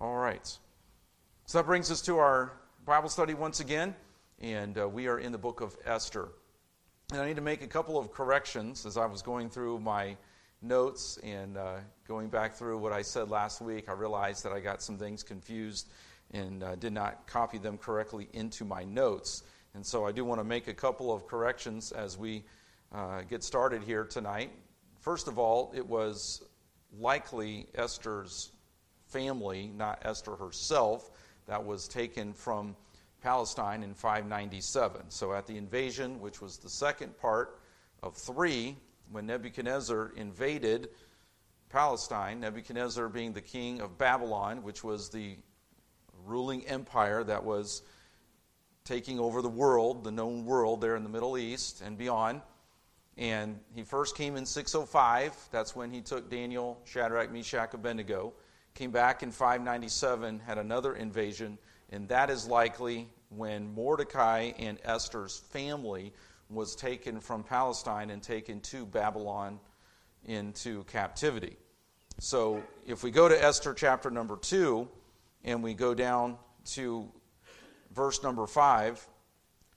All right. So that brings us to our Bible study once again, and uh, we are in the book of Esther. And I need to make a couple of corrections as I was going through my notes and uh, going back through what I said last week. I realized that I got some things confused and uh, did not copy them correctly into my notes. And so I do want to make a couple of corrections as we uh, get started here tonight. First of all, it was likely Esther's family, not Esther herself, that was taken from Palestine in 597. So at the invasion, which was the second part of three, when Nebuchadnezzar invaded Palestine, Nebuchadnezzar being the king of Babylon, which was the ruling empire that was taking over the world, the known world there in the Middle East and beyond. And he first came in 605. That's when he took Daniel, Shadrach, Meshach, Abednego. Came back in 597, had another invasion, and that is likely when Mordecai and Esther's family was taken from Palestine and taken to Babylon into captivity. So if we go to Esther chapter number 2 and we go down to verse number 5,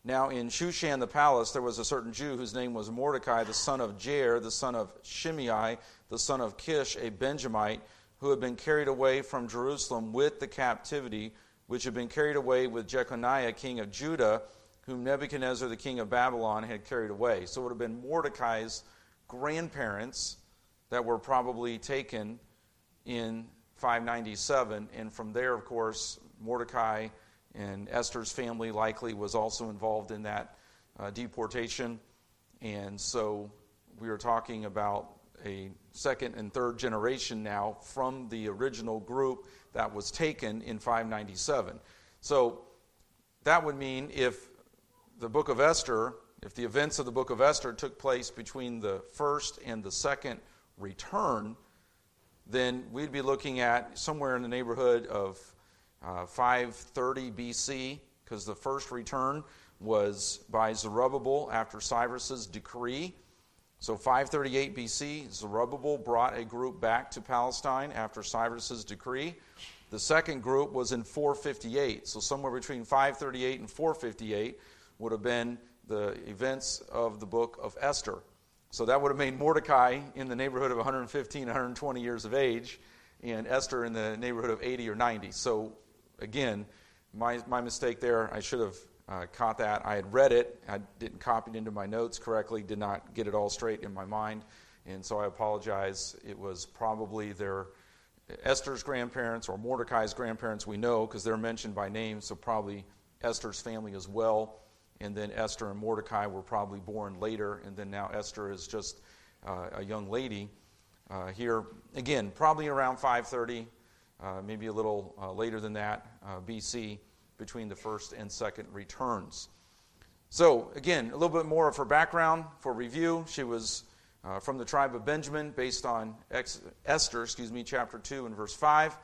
now in Shushan the palace there was a certain Jew whose name was Mordecai, the son of Jair, the son of Shimei, the son of Kish, a Benjamite, who had been carried away from Jerusalem with the captivity, which had been carried away with Jeconiah, king of Judah, whom Nebuchadnezzar, the king of Babylon, had carried away. So it would have been Mordecai's grandparents that were probably taken in 597. And from there, of course, Mordecai and Esther's family likely was also involved in that uh, deportation. And so we are talking about a second and third generation now from the original group that was taken in 597. So that would mean if the book of Esther, if the events of the book of Esther took place between the first and the second return, then we'd be looking at somewhere in the neighborhood of uh, 530 BC, because the first return was by Zerubbabel after Cyrus's decree. So 538 BC, Zerubbabel brought a group back to Palestine after Cyrus's decree. The second group was in 458, so somewhere between 538 and 458 would have been the events of the book of Esther. So that would have made Mordecai in the neighborhood of 115, 120 years of age, and Esther in the neighborhood of 80 or 90. So again, my, my mistake there, I should have uh, caught that. I had read it, I didn't copy it into my notes correctly, did not get it all straight in my mind, and so I apologize. It was probably their Esther's grandparents or Mordecai's grandparents, we know, because they're mentioned by name, so probably Esther's family as well and then Esther and Mordecai were probably born later, and then now Esther is just uh, a young lady uh, here. Again, probably around 530, uh, maybe a little uh, later than that, uh, BC, between the first and second returns. So, again, a little bit more of her background for review. She was uh, from the tribe of Benjamin, based on Ex- Esther, excuse me, chapter 2 and verse 5.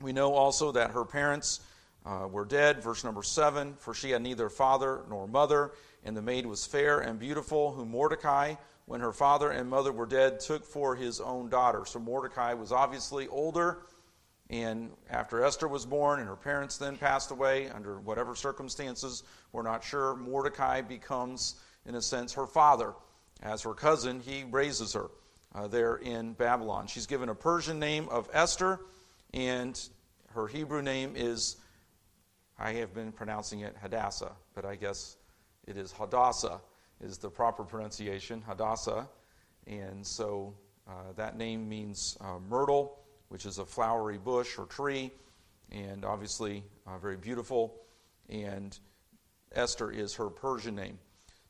We know also that her parents uh, were dead. Verse number seven For she had neither father nor mother, and the maid was fair and beautiful, whom Mordecai, when her father and mother were dead, took for his own daughter. So Mordecai was obviously older, and after Esther was born and her parents then passed away, under whatever circumstances, we're not sure, Mordecai becomes, in a sense, her father. As her cousin, he raises her uh, there in Babylon. She's given a Persian name of Esther, and her Hebrew name is I have been pronouncing it Hadassah, but I guess it is Hadassah is the proper pronunciation, Hadassah. And so uh, that name means uh, myrtle, which is a flowery bush or tree, and obviously uh, very beautiful. And Esther is her Persian name.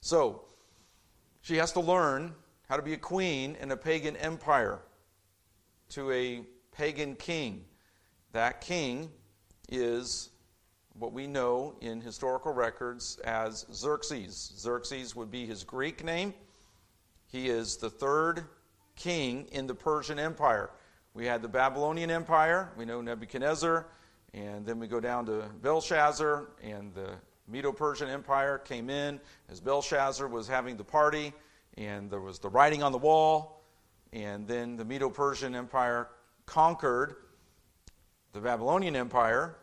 So she has to learn how to be a queen in a pagan empire to a pagan king. That king is what we know in historical records as Xerxes. Xerxes would be his Greek name. He is the third king in the Persian Empire. We had the Babylonian Empire, we know Nebuchadnezzar, and then we go down to Belshazzar, and the Medo Persian Empire came in as Belshazzar was having the party, and there was the writing on the wall, and then the Medo Persian Empire conquered the Babylonian Empire,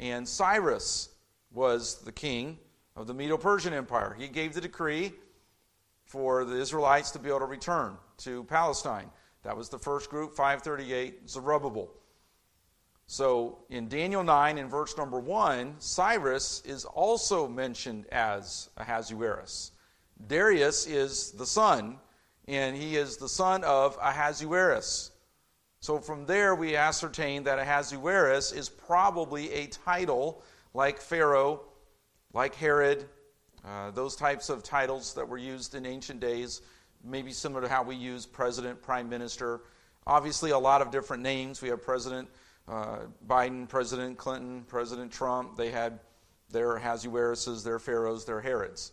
and Cyrus was the king of the Medo Persian Empire. He gave the decree for the Israelites to be able to return to Palestine. That was the first group, 538, Zerubbabel. So in Daniel 9, in verse number 1, Cyrus is also mentioned as Ahasuerus. Darius is the son, and he is the son of Ahasuerus. So from there, we ascertain that Ahasuerus is probably a title like Pharaoh, like Herod, uh, those types of titles that were used in ancient days, maybe similar to how we use president, prime minister. Obviously, a lot of different names. We have President uh, Biden, President Clinton, President Trump. They had their Ahasueruses, their Pharaohs, their Herods.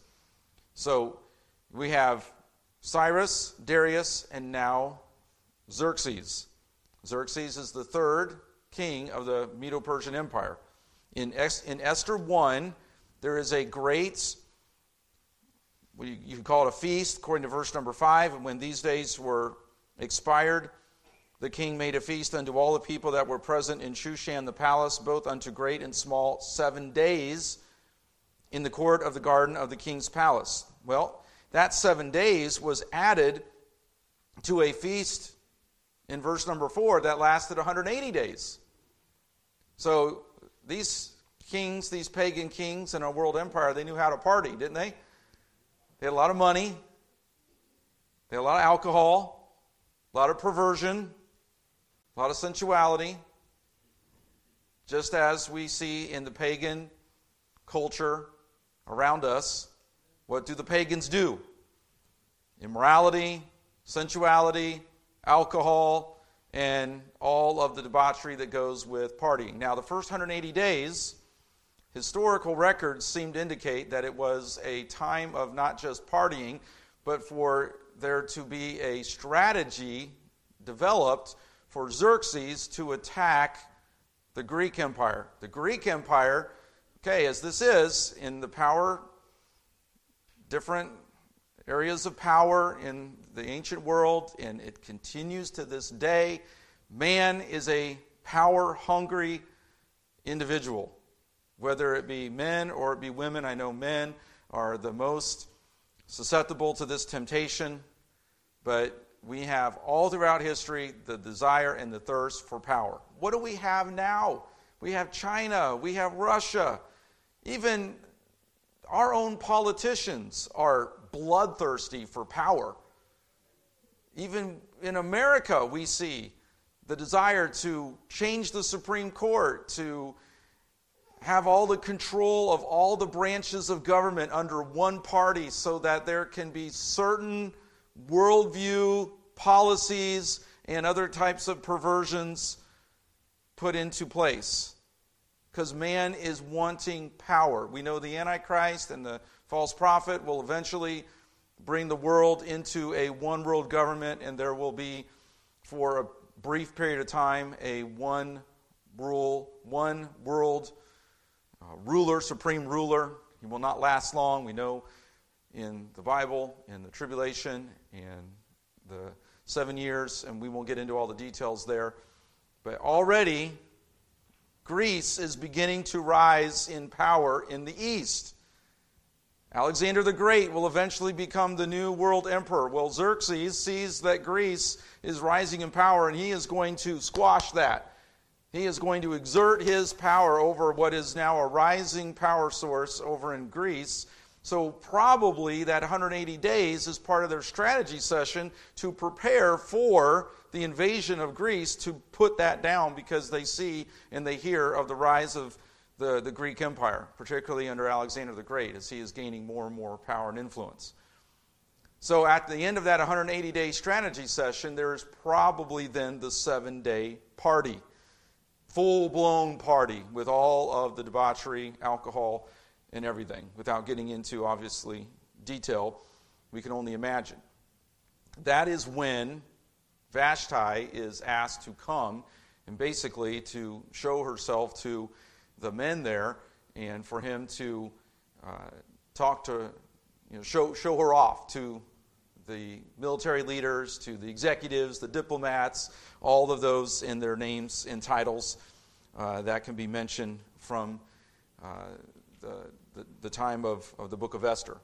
So we have Cyrus, Darius, and now Xerxes. Xerxes is the third king of the Medo Persian Empire. In, in Esther 1, there is a great, you can call it a feast, according to verse number 5. And when these days were expired, the king made a feast unto all the people that were present in Shushan the palace, both unto great and small, seven days in the court of the garden of the king's palace. Well, that seven days was added to a feast in verse number four that lasted 180 days. So these kings, these pagan kings in a world empire, they knew how to party, didn't they? They had a lot of money, they had a lot of alcohol, a lot of perversion, a lot of sensuality, just as we see in the pagan culture around us. What do the pagans do? Immorality, sensuality, alcohol, and all of the debauchery that goes with partying. Now, the first 180 days, historical records seem to indicate that it was a time of not just partying, but for there to be a strategy developed for Xerxes to attack the Greek Empire. The Greek Empire, okay, as this is, in the power, different areas of power in the ancient world, and it continues to this day. Man is a power hungry individual, whether it be men or it be women. I know men are the most susceptible to this temptation, but we have all throughout history the desire and the thirst for power. What do we have now? We have China, we have Russia, even our own politicians are bloodthirsty for power. Even in America, we see the desire to change the Supreme Court, to have all the control of all the branches of government under one party so that there can be certain worldview, policies, and other types of perversions put into place. Because man is wanting power. We know the Antichrist and the false prophet will eventually bring the world into a one world government, and there will be, for a brief period of time, a one rule, one world uh, ruler, supreme ruler. He will not last long. We know in the Bible, in the tribulation, and the seven years, and we won't get into all the details there. But already, Greece is beginning to rise in power in the east. Alexander the Great will eventually become the new world emperor. Well, Xerxes sees that Greece is rising in power, and he is going to squash that. He is going to exert his power over what is now a rising power source over in Greece. So, probably that 180 days is part of their strategy session to prepare for the invasion of Greece to put that down because they see and they hear of the rise of the, the Greek Empire, particularly under Alexander the Great, as he is gaining more and more power and influence. So, at the end of that 180 day strategy session, there is probably then the seven day party. Full blown party with all of the debauchery, alcohol, and everything. Without getting into, obviously, detail, we can only imagine. That is when Vashti is asked to come and basically to show herself to the men there and for him to uh, talk to, you know, show, show her off to the military leaders, to the executives, the diplomats, all of those in their names and titles. uh, that can be mentioned from uh, the, the, the, time of, of the book of Esther.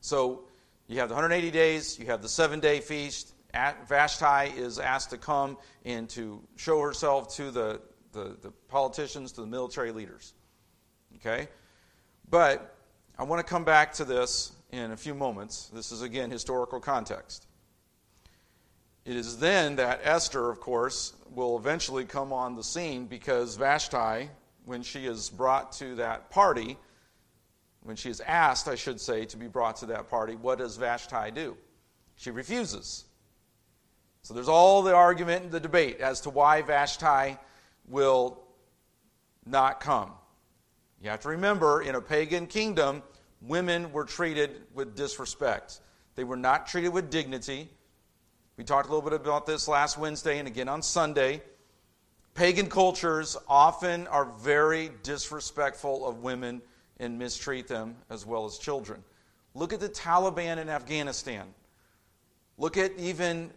So you have the 180 days, you have the seven day feast. Vashti is asked to come and to show herself to the, the, the politicians, to the military leaders. Okay? But I want to come back to this in a few moments. This is, again, historical context. It is then that Esther, of course, will eventually come on the scene because Vashti, when she is brought to that party, when she is asked, I should say, to be brought to that party, what does Vashti do? She refuses. So there's all the argument and the debate as to why Vashti will not come. You have to remember, in a pagan kingdom, women were treated with disrespect. They were not treated with dignity. We talked a little bit about this last Wednesday and again on Sunday. Pagan cultures often are very disrespectful of women and mistreat them as well as children. Look at the Taliban in Afghanistan. Look at even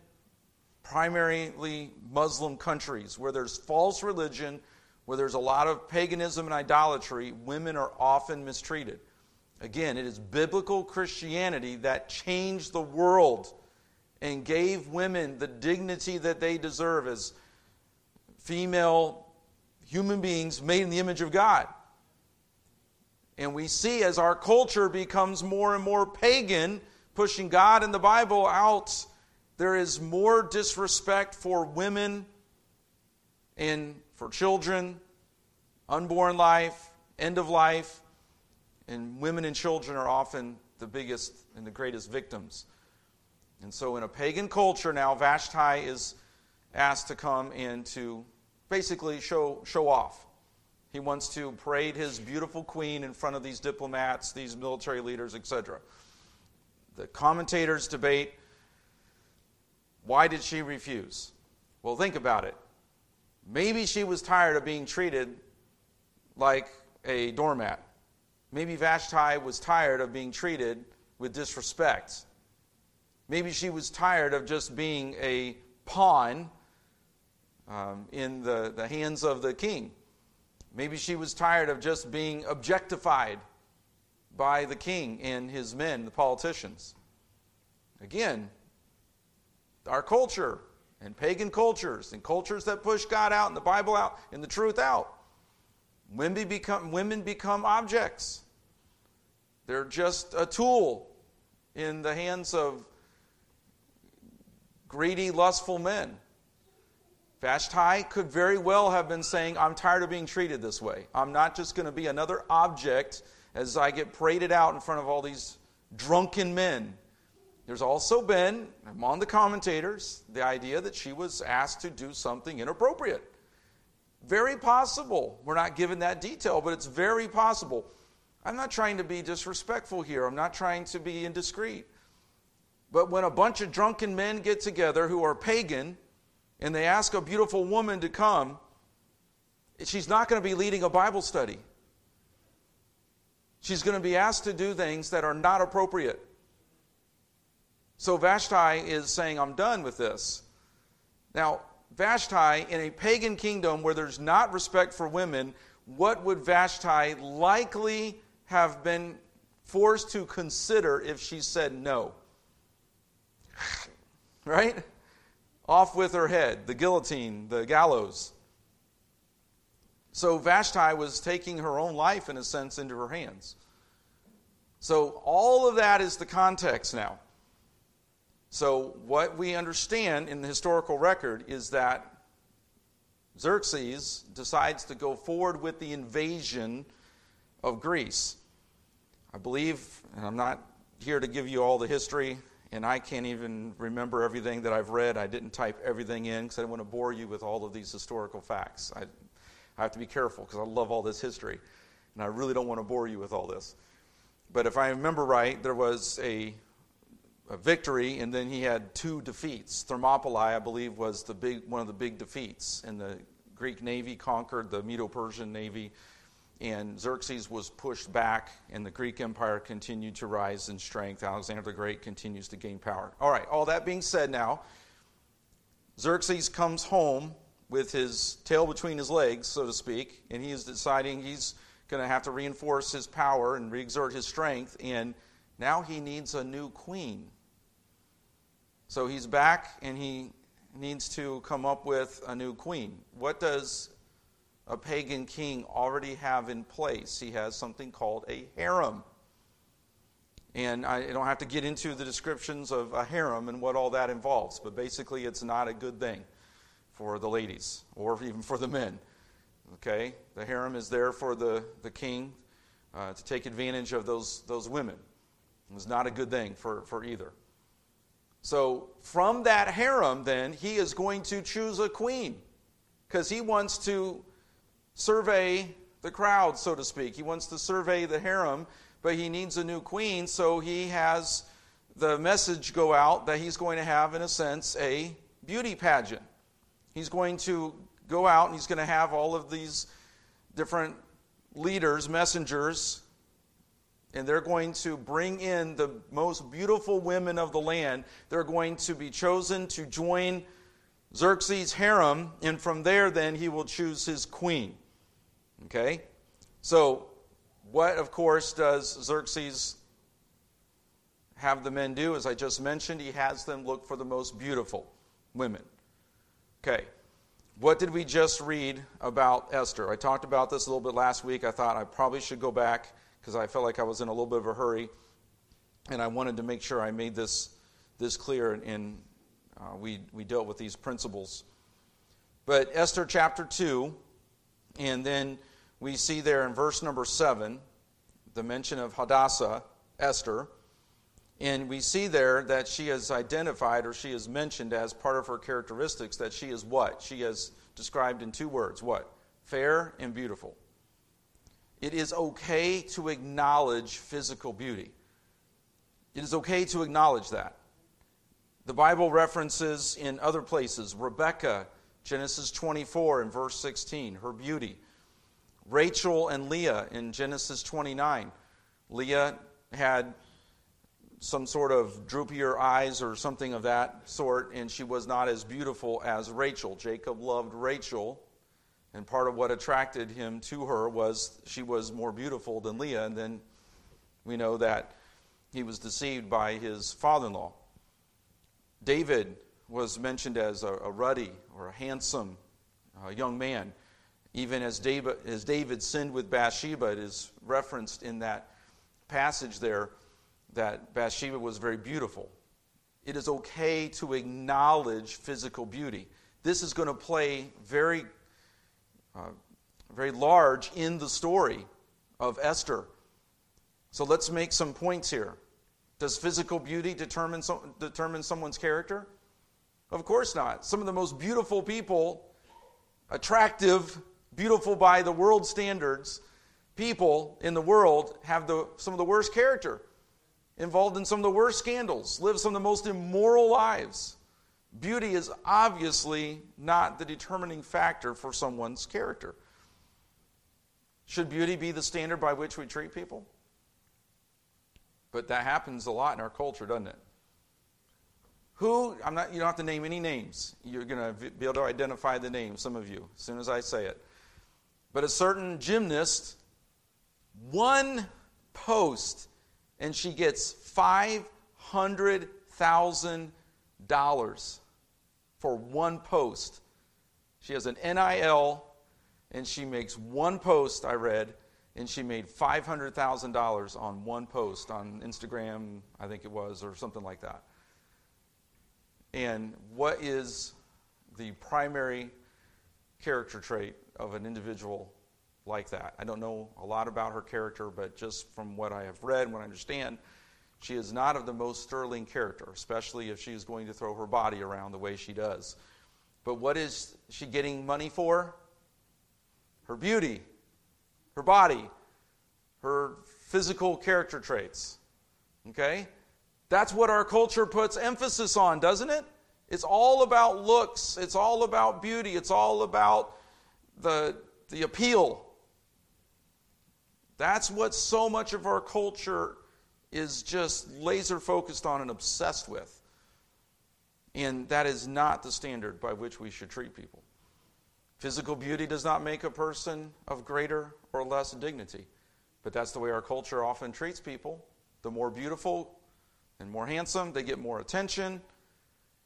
primarily Muslim countries where there's false religion, where there's a lot of paganism and idolatry, women are often mistreated. Again, it is biblical Christianity that changed the world and gave women the dignity that they deserve as female human beings made in the image of God. And we see as our culture becomes more and more pagan, pushing God and the Bible out, there is more disrespect for women and for children, unborn life, end of life, and women and children are often the biggest and the greatest victims. And so, in a pagan culture now, Vashti is asked to come and to basically show, show off. He wants to parade his beautiful queen in front of these diplomats, these military leaders, etc. The commentators debate why did she refuse? Well, think about it. Maybe she was tired of being treated like a doormat. Maybe Vashti was tired of being treated with disrespect. Maybe she was tired of just being a pawn um, in the, the hands of the king. Maybe she was tired of just being objectified by the king and his men, the politicians. Again, our culture and pagan cultures and cultures that push God out and the Bible out and the truth out. Women become, women become objects. They're just a tool in the hands of greedy, lustful men. Vashti could very well have been saying, I'm tired of being treated this way. I'm not just going to be another object as I get paraded out in front of all these drunken men. There's also been, among the commentators, the idea that she was asked to do something inappropriate. Very possible. We're not given that detail, but it's very possible. I'm not trying to be disrespectful here. I'm not trying to be indiscreet. But when a bunch of drunken men get together who are pagan and they ask a beautiful woman to come, she's not going to be leading a Bible study. She's going to be asked to do things that are not appropriate. So Vashti is saying, I'm done with this. Now, Vashti, in a pagan kingdom where there's not respect for women, what would Vashti likely have been forced to consider if she said no? right? Off with her head, the guillotine, the gallows. So Vashti was taking her own life, in a sense, into her hands. So all of that is the context now. So, what we understand in the historical record is that Xerxes decides to go forward with the invasion of Greece. I believe, and I'm not here to give you all the history, and I can't even remember everything that I've read. I didn't type everything in because I don't want to bore you with all of these historical facts. I, I have to be careful because I love all this history, and I really don't want to bore you with all this. But if I remember right, there was a victory, and then he had two defeats. Thermopylae, I believe, was the big, one of the big defeats, and the Greek navy conquered the Medo Persian navy and Xerxes was pushed back, and the Greek Empire continued to rise in strength. Alexander the Great continues to gain power. All right, all that being said now, Xerxes comes home with his tail between his legs, so to speak, and he is deciding he's going to have to reinforce his power and reexert his strength, and now he needs a new queen. So he's back and he needs to come up with a new queen. What does a pagan king already have in place? He has something called a harem. And I don't have to get into the descriptions of a harem and what all that involves, but basically it's not a good thing for the ladies or even for the men. Okay? The harem is there for the, the king uh, to take advantage of those, those women. It's not a good thing for, for either. So, from that harem, then, he is going to choose a queen because he wants to survey the crowd, so to speak. He wants to survey the harem but he needs a new queen, so he has the message go out that he's going to have, in a sense, a beauty pageant. He's going to go out and he's going to have all of these different leaders, messengers, and they're going to bring in the most beautiful women of the land. They're going to be chosen to join Xerxes' harem, and from there, then, he will choose his queen. Okay? So, what, of course, does Xerxes have the men do? As I just mentioned, he has them look for the most beautiful women. Okay. What did we just read about Esther? I talked about this a little bit last week. I thought I probably should go back because I felt like I was in a little bit of a hurry, and I wanted to make sure I made this this clear and uh, we we dealt with these principles. But Esther chapter two, and then we see there in verse number 7 the mention of Hadassah, Esther. And we see there that she is identified or she is mentioned as part of her characteristics that she is what? She is described in two words what? Fair and beautiful. It is okay to acknowledge physical beauty. It is okay to acknowledge that. The Bible references in other places Rebecca, Genesis 24 and verse 16, her beauty. Rachel and Leah in Genesis 29. Leah had some sort of droopier eyes or something of that sort, and she was not as beautiful as Rachel. Jacob loved Rachel, and part of what attracted him to her was she was more beautiful than Leah, and then we know that he was deceived by his father in law. David was mentioned as a, a, ruddy or a handsome uh, young man. Even as David, as David sinned with Bathsheba, it is referenced in that passage there that Bathsheba was very beautiful. It is okay to acknowledge physical beauty. This is going to play very, uh, very large in the story of Esther. So let's make some points here. Does physical beauty determine, determine someone's character? Of course not. Some of the most beautiful people, attractive beautiful by the world standards, people in the world have the, some of the worst character, involved in some of the worst scandals, live some of the most immoral lives. Beauty is obviously not the determining factor for someone's character. Should beauty be the standard by which we treat people? But that happens a lot in our culture, doesn't it? Who, I'm not, you don't have to name any names. You're going to be able to identify the name, some of you, as soon as I say it. But a certain gymnast, one post, and she gets $500,000 for one post. She has an NIL, and she makes one post, I read, and she made $500,000 on one post on Instagram, I think it was, or something like that. And what is the primary character trait of an individual like that. I don't know a lot about her character, but just from what I have read and what I understand, she is not of the most sterling character, especially if she is going to throw her body around the way she does. But what is she getting money for? Her beauty, her body, her physical character traits. Okay? That's what our culture puts emphasis on, doesn't it? It's all about looks, it's all about beauty, it's all about the, the appeal. That's what so much of our culture is just laser focused on and obsessed with. And that is not the standard by which we should treat people. Physical beauty does not make a person of greater or less dignity, but that's the way our culture often treats people. The more beautiful and more handsome, they get more attention,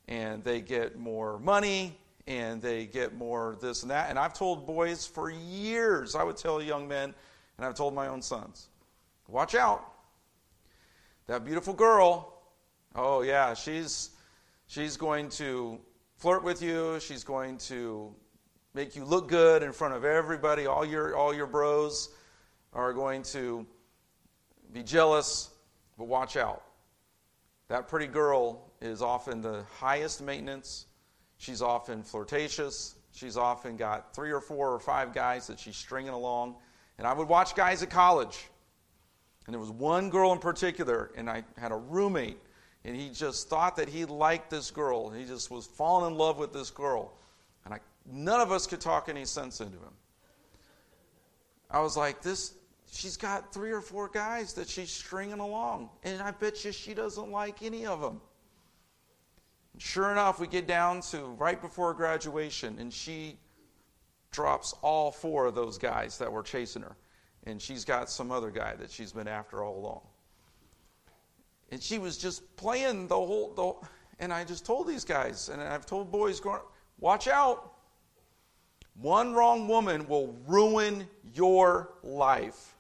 and they get more money, and they get more this and that. And I've told boys for years, I would tell young men, and I've told my own sons, watch out. That beautiful girl, oh yeah, she's she's going to flirt with you, she's going to make you look good in front of everybody, all your all your bros are going to be jealous, but watch out. That pretty girl is often the highest maintenance. She's often flirtatious. She's often got three or four or five guys that she's stringing along. And I would watch guys at college. And there was one girl in particular, and I had a roommate, and he just thought that he liked this girl. He just was falling in love with this girl. And I, none of us could talk any sense into him. I was like, this, she's got three or four guys that she's stringing along, and I bet you she doesn't like any of them. And sure enough, we get down to right before graduation, and she drops all four of those guys that were chasing her. And she's got some other guy that she's been after all along. And she was just playing the whole, the, and I just told these guys, and I've told boys, watch out. One wrong woman will ruin your life.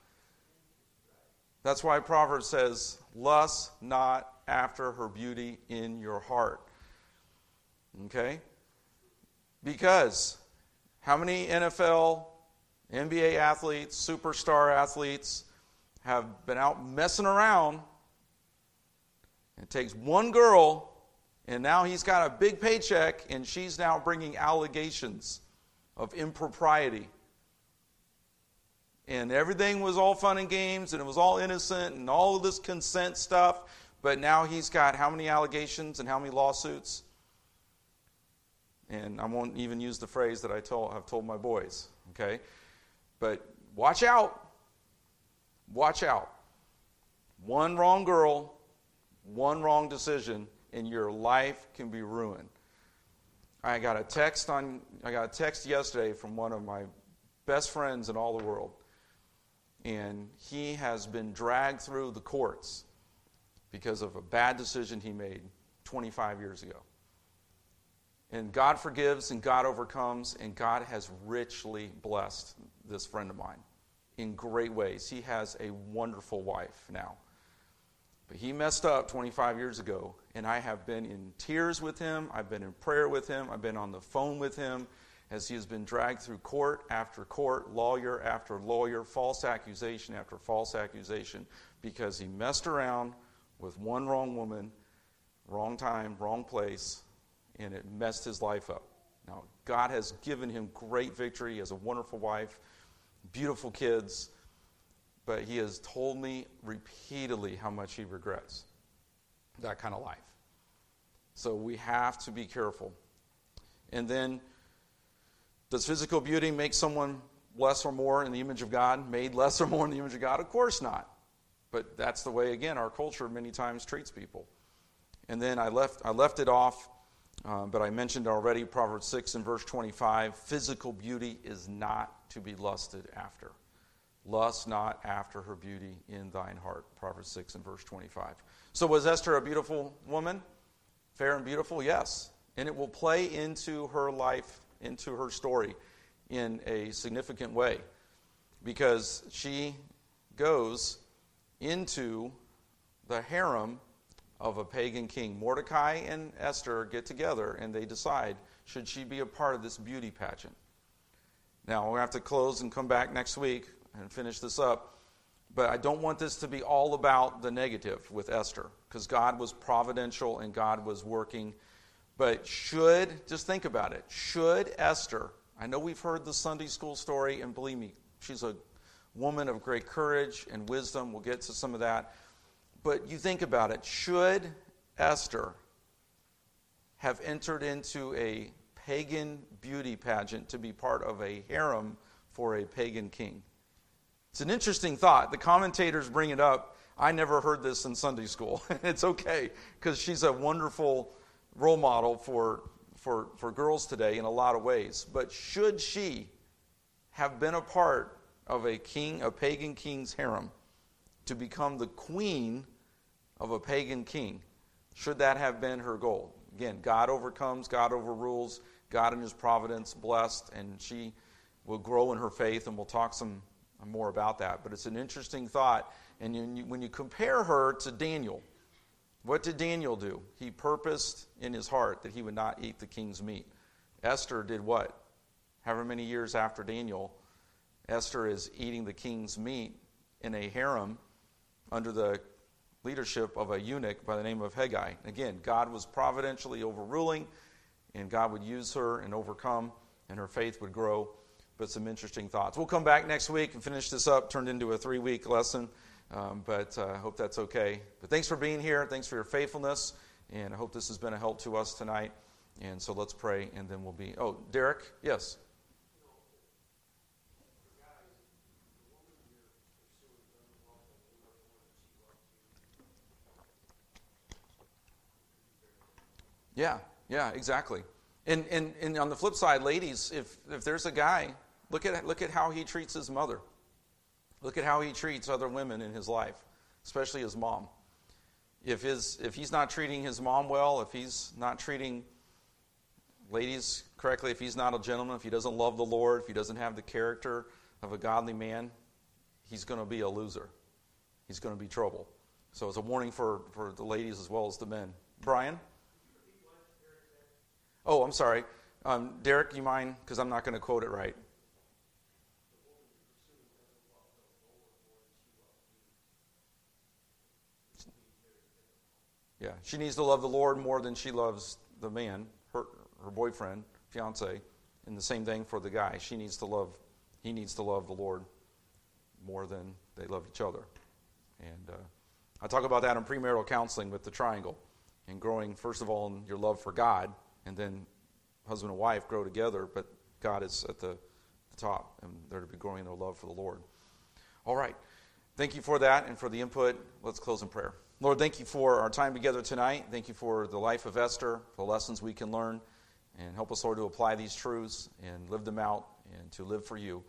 That's why Proverbs says, Lust not after her beauty in your heart. Okay? Because how many NFL, NBA athletes, superstar athletes have been out messing around? It takes one girl, and now he's got a big paycheck, and she's now bringing allegations of impropriety and everything was all fun and games and it was all innocent and all of this consent stuff. But now he's got how many allegations and how many lawsuits? And I won't even use the phrase that I told, have told my boys, okay? But watch out. Watch out. One wrong girl, one wrong decision, and your life can be ruined. I got a text on I got a text yesterday from one of my best friends in all the world and he has been dragged through the courts because of a bad decision he made 25 years ago. And God forgives and God overcomes, and God has richly blessed this friend of mine in great ways. He has a wonderful wife now. But he messed up 25 years ago, and I have been in tears with him. I've been in prayer with him. I've been on the phone with him as he has been dragged through court after court, lawyer after lawyer, false accusation after false accusation, because he messed around with one wrong woman, wrong time, wrong place, and it messed his life up. Now, God has given him great victory. He has a wonderful wife, beautiful kids, but he has told me repeatedly how much he regrets that kind of life. So we have to be careful. And then does physical beauty make someone less or more in the image of God, made less or more in the image of God? Of course not. But that's the way, again, our culture many times treats people. And then I left, I left it off, uh, but I mentioned already Proverbs 6 and verse 25 physical beauty is not to be lusted after. Lust not after her beauty in thine heart. Proverbs 6 and verse 25. So, was Esther a beautiful woman? Fair and beautiful? Yes. And it will play into her life into her story in a significant way because she goes into the harem of a pagan king. Mordecai and Esther get together and they decide should she be a part of this beauty pageant. Now, we have to close and come back next week and finish this up. But I don't want this to be all about the negative with Esther because God was providential and God was working but should, just think about it, should Esther, I know we've heard the Sunday school story, and believe me, she's a woman of great courage and wisdom. We'll get to some of that. But you think about it, should Esther have entered into a pagan beauty pageant to be part of a harem for a pagan king? It's an interesting thought. The commentators bring it up. I never heard this in Sunday school. it's okay because she's a wonderful role model for, for, for girls today in a lot of ways. But should she have been a part of a king, a pagan king's harem, to become the queen of a pagan king, should that have been her goal? Again, God overcomes, God overrules, God in His providence blessed, and she will grow in her faith, and we'll talk some more about that. But it's an interesting thought. And when you compare her to Daniel, what did Daniel do? He purposed in his heart that he would not eat the king's meat. Esther did what? However many years after Daniel, Esther is eating the king's meat in a harem under the leadership of a eunuch by the name of Hegai. Again, God was providentially overruling, and God would use her and overcome, and her faith would grow. But some interesting thoughts. We'll come back next week and finish this up, turned into a three week lesson. Um, but uh, I hope that's okay. But thanks for being here. Thanks for your faithfulness. And I hope this has been a help to us tonight. And so let's pray, and then we'll be. Oh, Derek? Yes. Yeah, yeah, exactly. And, and, and on the flip side, ladies, if, if there's a guy, look at, look at how he treats his mother. Look at how he treats other women in his life, especially his mom. If, his, if he's not treating his mom well, if he's not treating ladies correctly, if he's not a gentleman, if he doesn't love the Lord, if he doesn't have the character of a godly man, he's going to be a loser. He's going to be trouble. So it's a warning for, for the ladies as well as the men. Brian? Oh, I'm sorry. Um, Derek, you mind? Because I'm not going to quote it right. Yeah, she needs to love the Lord more than she loves the man, her, her boyfriend, fiance. And the same thing for the guy. She needs to love, he needs to love the Lord more than they love each other. And uh, I talk about that in premarital counseling with the triangle and growing, first of all, in your love for God, and then husband and wife grow together, but God is at the, the top, and they're to be growing in their love for the Lord. All right. Thank you for that and for the input. Let's close in prayer. Lord, thank you for our time together tonight. Thank you for the life of Esther, the lessons we can learn, and help us, Lord, to apply these truths and live them out and to live for you.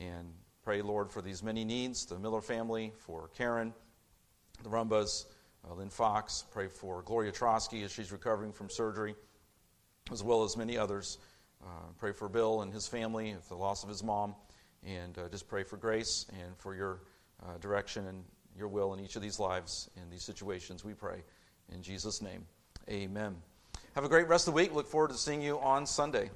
And pray, Lord, for these many needs the Miller family, for Karen, the Rumbas, uh, Lynn Fox. Pray for Gloria Trotsky as she's recovering from surgery, as well as many others. Uh, pray for Bill and his family, for the loss of his mom. And uh, just pray for grace and for your uh, direction and your will in each of these lives, in these situations, we pray. In Jesus' name, amen. Have a great rest of the week. Look forward to seeing you on Sunday.